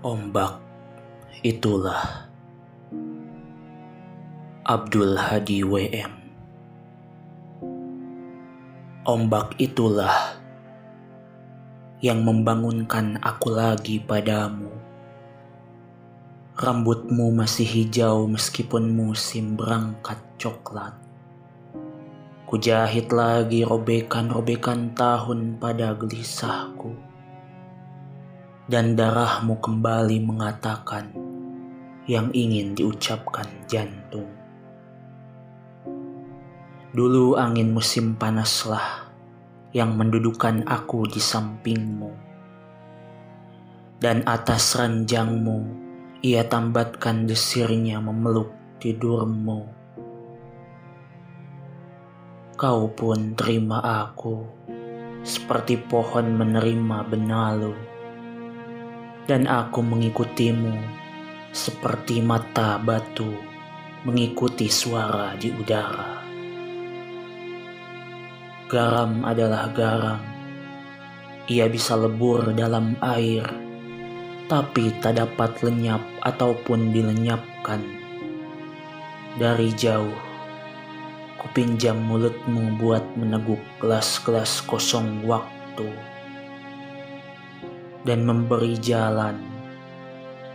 Ombak itulah Abdul Hadi WM Ombak itulah yang membangunkan aku lagi padamu. Rambutmu masih hijau meskipun musim berangkat coklat. Kujahit lagi robekan-robekan tahun pada gelisahku. Dan darahmu kembali mengatakan yang ingin diucapkan jantung. Dulu angin musim panaslah yang mendudukan aku di sampingmu. Dan atas ranjangmu ia tambatkan desirnya memeluk tidurmu. Kau pun terima aku seperti pohon menerima benalu. Dan aku mengikutimu seperti mata batu mengikuti suara di udara. Garam adalah garam. Ia bisa lebur dalam air, tapi tak dapat lenyap ataupun dilenyapkan. Dari jauh, kupinjam mulutmu buat meneguk gelas-gelas kosong waktu dan memberi jalan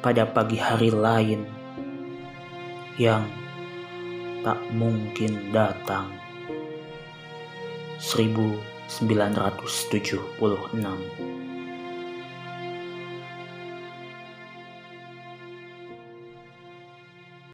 pada pagi hari lain yang tak mungkin datang. 1976